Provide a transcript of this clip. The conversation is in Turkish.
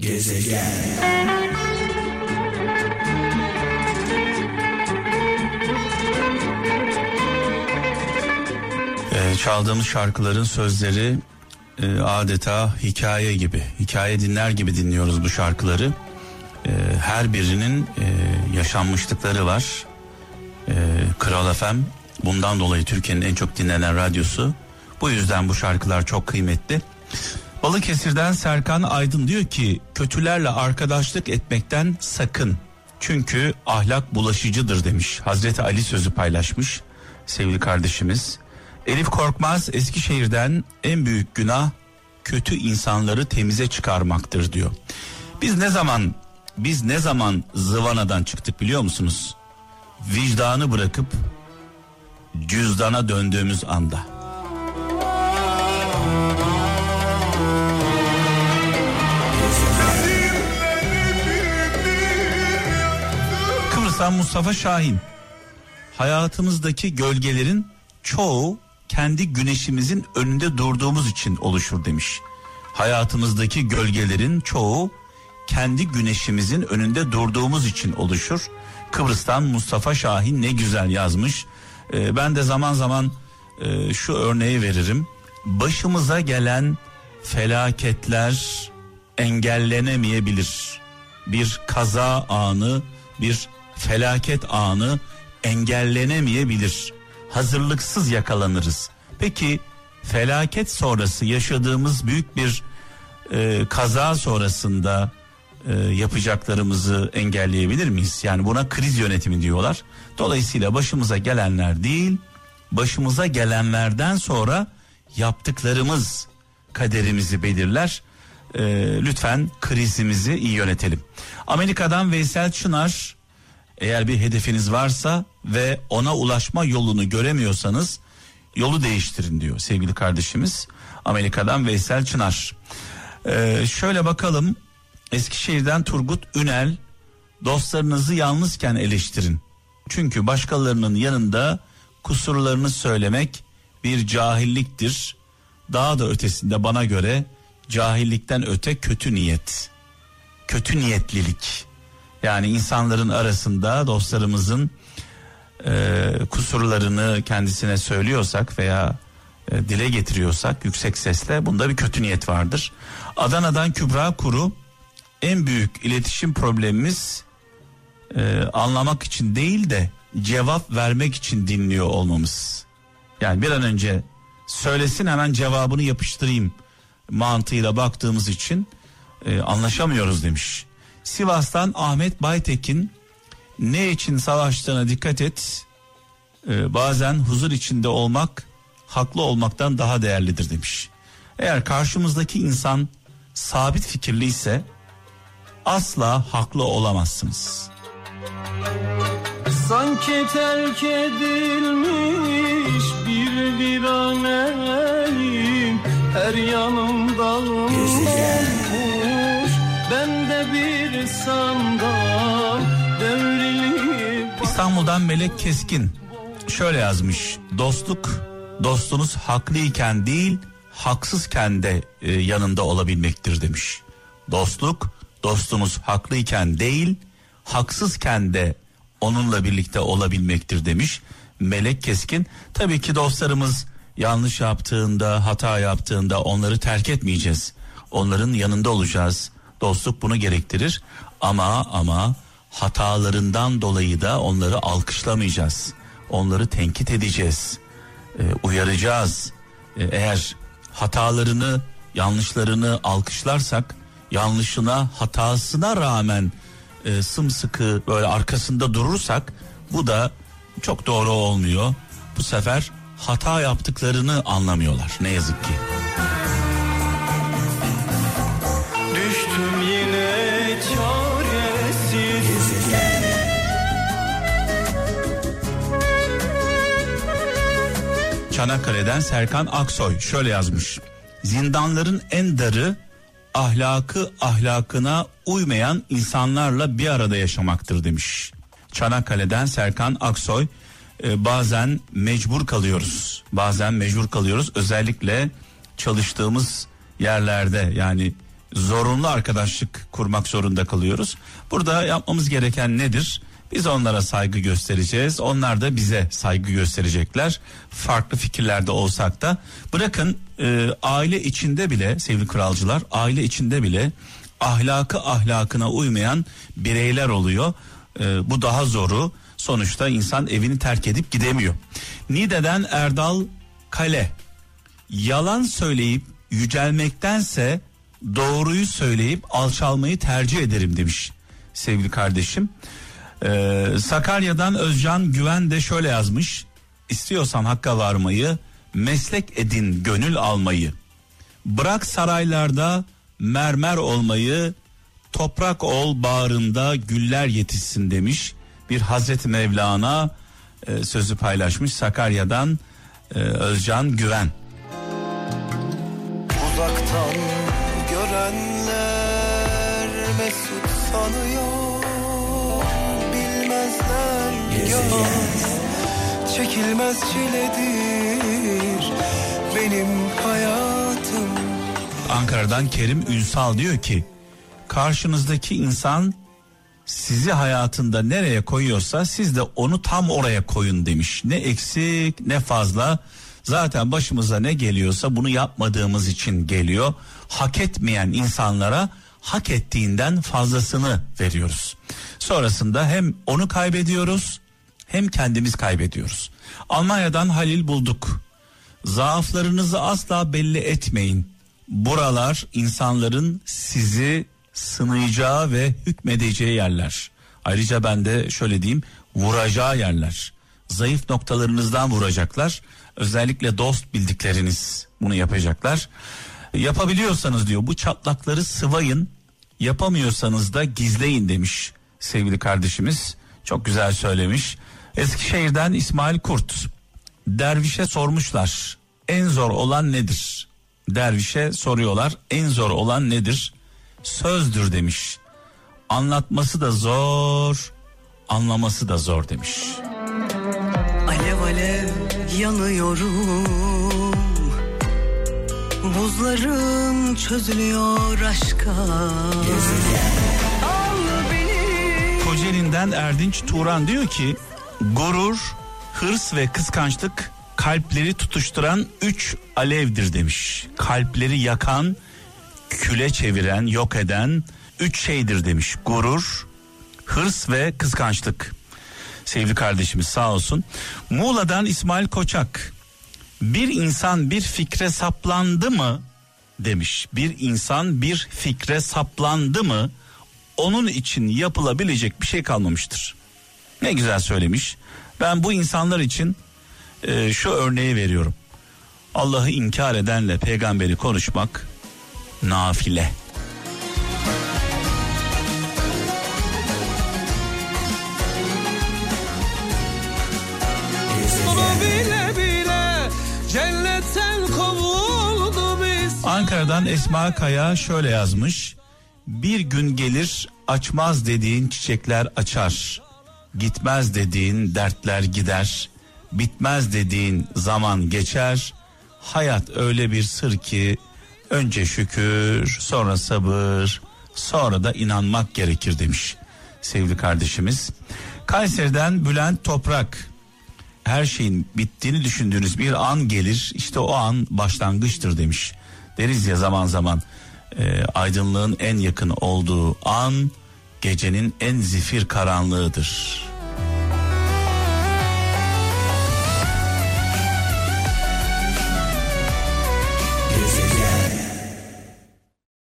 Gezegen Ee, çaldığımız şarkıların sözleri e, adeta hikaye gibi, hikaye dinler gibi dinliyoruz bu şarkıları. E, her birinin e, yaşanmışlıkları var. E, Kral FM bundan dolayı Türkiye'nin en çok dinlenen radyosu. Bu yüzden bu şarkılar çok kıymetli. Balıkesir'den Serkan Aydın diyor ki kötülerle arkadaşlık etmekten sakın. Çünkü ahlak bulaşıcıdır demiş. Hazreti Ali sözü paylaşmış sevgili kardeşimiz. Elif Korkmaz Eskişehir'den en büyük günah kötü insanları temize çıkarmaktır diyor. Biz ne zaman biz ne zaman zıvanadan çıktık biliyor musunuz? Vicdanı bırakıp cüzdana döndüğümüz anda. Kıbrıs'tan Mustafa Şahin. Hayatımızdaki gölgelerin çoğu kendi güneşimizin önünde durduğumuz için oluşur demiş. Hayatımızdaki gölgelerin çoğu kendi güneşimizin önünde durduğumuz için oluşur. Kıbrıs'tan Mustafa Şahin ne güzel yazmış. Ee, ben de zaman zaman e, şu örneği veririm. Başımıza gelen felaketler engellenemeyebilir. Bir kaza anı, bir felaket anı engellenemeyebilir. Hazırlıksız yakalanırız. Peki felaket sonrası yaşadığımız büyük bir e, kaza sonrasında e, yapacaklarımızı engelleyebilir miyiz? Yani buna kriz yönetimi diyorlar. Dolayısıyla başımıza gelenler değil, başımıza gelenlerden sonra yaptıklarımız kaderimizi belirler. E, lütfen krizimizi iyi yönetelim. Amerika'dan Veysel Çınar eğer bir hedefiniz varsa ve ona ulaşma yolunu göremiyorsanız yolu değiştirin diyor sevgili kardeşimiz. Amerika'dan Veysel Çınar. Ee, şöyle bakalım Eskişehir'den Turgut Ünel dostlarınızı yalnızken eleştirin. Çünkü başkalarının yanında kusurlarını söylemek bir cahilliktir. Daha da ötesinde bana göre cahillikten öte kötü niyet. Kötü niyetlilik. Yani insanların arasında dostlarımızın e, kusurlarını kendisine söylüyorsak veya e, dile getiriyorsak yüksek sesle bunda bir kötü niyet vardır. Adana'dan Kübra Kuru en büyük iletişim problemimiz e, anlamak için değil de cevap vermek için dinliyor olmamız. Yani bir an önce söylesin hemen cevabını yapıştırayım mantığıyla baktığımız için e, anlaşamıyoruz demiş. Sivas'tan Ahmet Baytekin ne için savaştığına dikkat et. Ee, bazen huzur içinde olmak haklı olmaktan daha değerlidir demiş. Eğer karşımızdaki insan sabit fikirli ise asla haklı olamazsınız. Sanki terk edilmiş bir viraneyim Her yanımda olmuş Ben de bir sandal İstanbul'dan Melek Keskin şöyle yazmış. Dostluk dostunuz haklıyken değil haksızken de e, yanında olabilmektir demiş. Dostluk dostunuz haklıyken değil haksızken de onunla birlikte olabilmektir demiş. Melek Keskin tabii ki dostlarımız yanlış yaptığında hata yaptığında onları terk etmeyeceğiz. Onların yanında olacağız. Dostluk bunu gerektirir ama ama hatalarından dolayı da onları alkışlamayacağız. Onları tenkit edeceğiz. e, uyaracağız. E, eğer hatalarını, yanlışlarını alkışlarsak, yanlışına, hatasına rağmen e, sımsıkı böyle arkasında durursak bu da çok doğru olmuyor. Bu sefer hata yaptıklarını anlamıyorlar ne yazık ki. Çanakkale'den Serkan Aksoy şöyle yazmış. Zindanların en darı ahlakı ahlakına uymayan insanlarla bir arada yaşamaktır demiş. Çanakkale'den Serkan Aksoy e, bazen mecbur kalıyoruz. Bazen mecbur kalıyoruz özellikle çalıştığımız yerlerde yani zorunlu arkadaşlık kurmak zorunda kalıyoruz. Burada yapmamız gereken nedir? Biz onlara saygı göstereceğiz. Onlar da bize saygı gösterecekler. Farklı fikirlerde olsak da. Bırakın e, aile içinde bile sevgili kralcılar aile içinde bile ahlakı ahlakına uymayan bireyler oluyor. E, bu daha zoru. Sonuçta insan evini terk edip gidemiyor. Nide'den Erdal Kale. Yalan söyleyip yücelmektense doğruyu söyleyip alçalmayı tercih ederim demiş sevgili kardeşim. Ee, Sakarya'dan Özcan Güven de şöyle yazmış. İstiyorsan hakka varmayı, meslek edin gönül almayı. Bırak saraylarda mermer olmayı, toprak ol bağrında güller yetişsin demiş. Bir Hazreti Mevlana e, sözü paylaşmış Sakarya'dan e, Özcan Güven. Uzaktan görenler mesut sanıyor yaz çekilmez çiledir Benim hayatım Ankara'dan Kerim Ünsal diyor ki karşınızdaki insan sizi hayatında nereye koyuyorsa siz de onu tam oraya koyun demiş. Ne eksik ne fazla zaten başımıza ne geliyorsa bunu yapmadığımız için geliyor. Hak etmeyen insanlara hak ettiğinden fazlasını veriyoruz. Sonrasında hem onu kaybediyoruz hem kendimiz kaybediyoruz. Almanya'dan Halil bulduk. Zaaflarınızı asla belli etmeyin. Buralar insanların sizi sınayacağı ve hükmedeceği yerler. Ayrıca ben de şöyle diyeyim vuracağı yerler. Zayıf noktalarınızdan vuracaklar. Özellikle dost bildikleriniz bunu yapacaklar. Yapabiliyorsanız diyor bu çatlakları sıvayın. Yapamıyorsanız da gizleyin demiş sevgili kardeşimiz. Çok güzel söylemiş. Eskişehir'den İsmail Kurt. Dervişe sormuşlar. En zor olan nedir? Dervişe soruyorlar. En zor olan nedir? Sözdür demiş. Anlatması da zor, anlaması da zor demiş. Alev alev yanıyorum Buzlarım çözülüyor aşka beni Kocaeli'nden Erdinç Turan diyor ki gurur, hırs ve kıskançlık kalpleri tutuşturan üç alevdir demiş. Kalpleri yakan, küle çeviren, yok eden üç şeydir demiş. Gurur, hırs ve kıskançlık. Sevgili kardeşimiz sağ olsun. Muğla'dan İsmail Koçak. Bir insan bir fikre saplandı mı demiş. Bir insan bir fikre saplandı mı onun için yapılabilecek bir şey kalmamıştır. Ne güzel söylemiş. Ben bu insanlar için e, şu örneği veriyorum. Allah'ı inkar edenle peygamberi konuşmak nafile. Ankara'dan Esma Kaya şöyle yazmış. Bir gün gelir açmaz dediğin çiçekler açar. Gitmez dediğin dertler gider. Bitmez dediğin zaman geçer. Hayat öyle bir sır ki önce şükür, sonra sabır, sonra da inanmak gerekir demiş sevgili kardeşimiz. Kayseri'den Bülent Toprak her şeyin bittiğini düşündüğünüz bir an gelir işte o an başlangıçtır demiş. Deriz ya zaman zaman e, aydınlığın en yakın olduğu an gecenin en zifir karanlığıdır.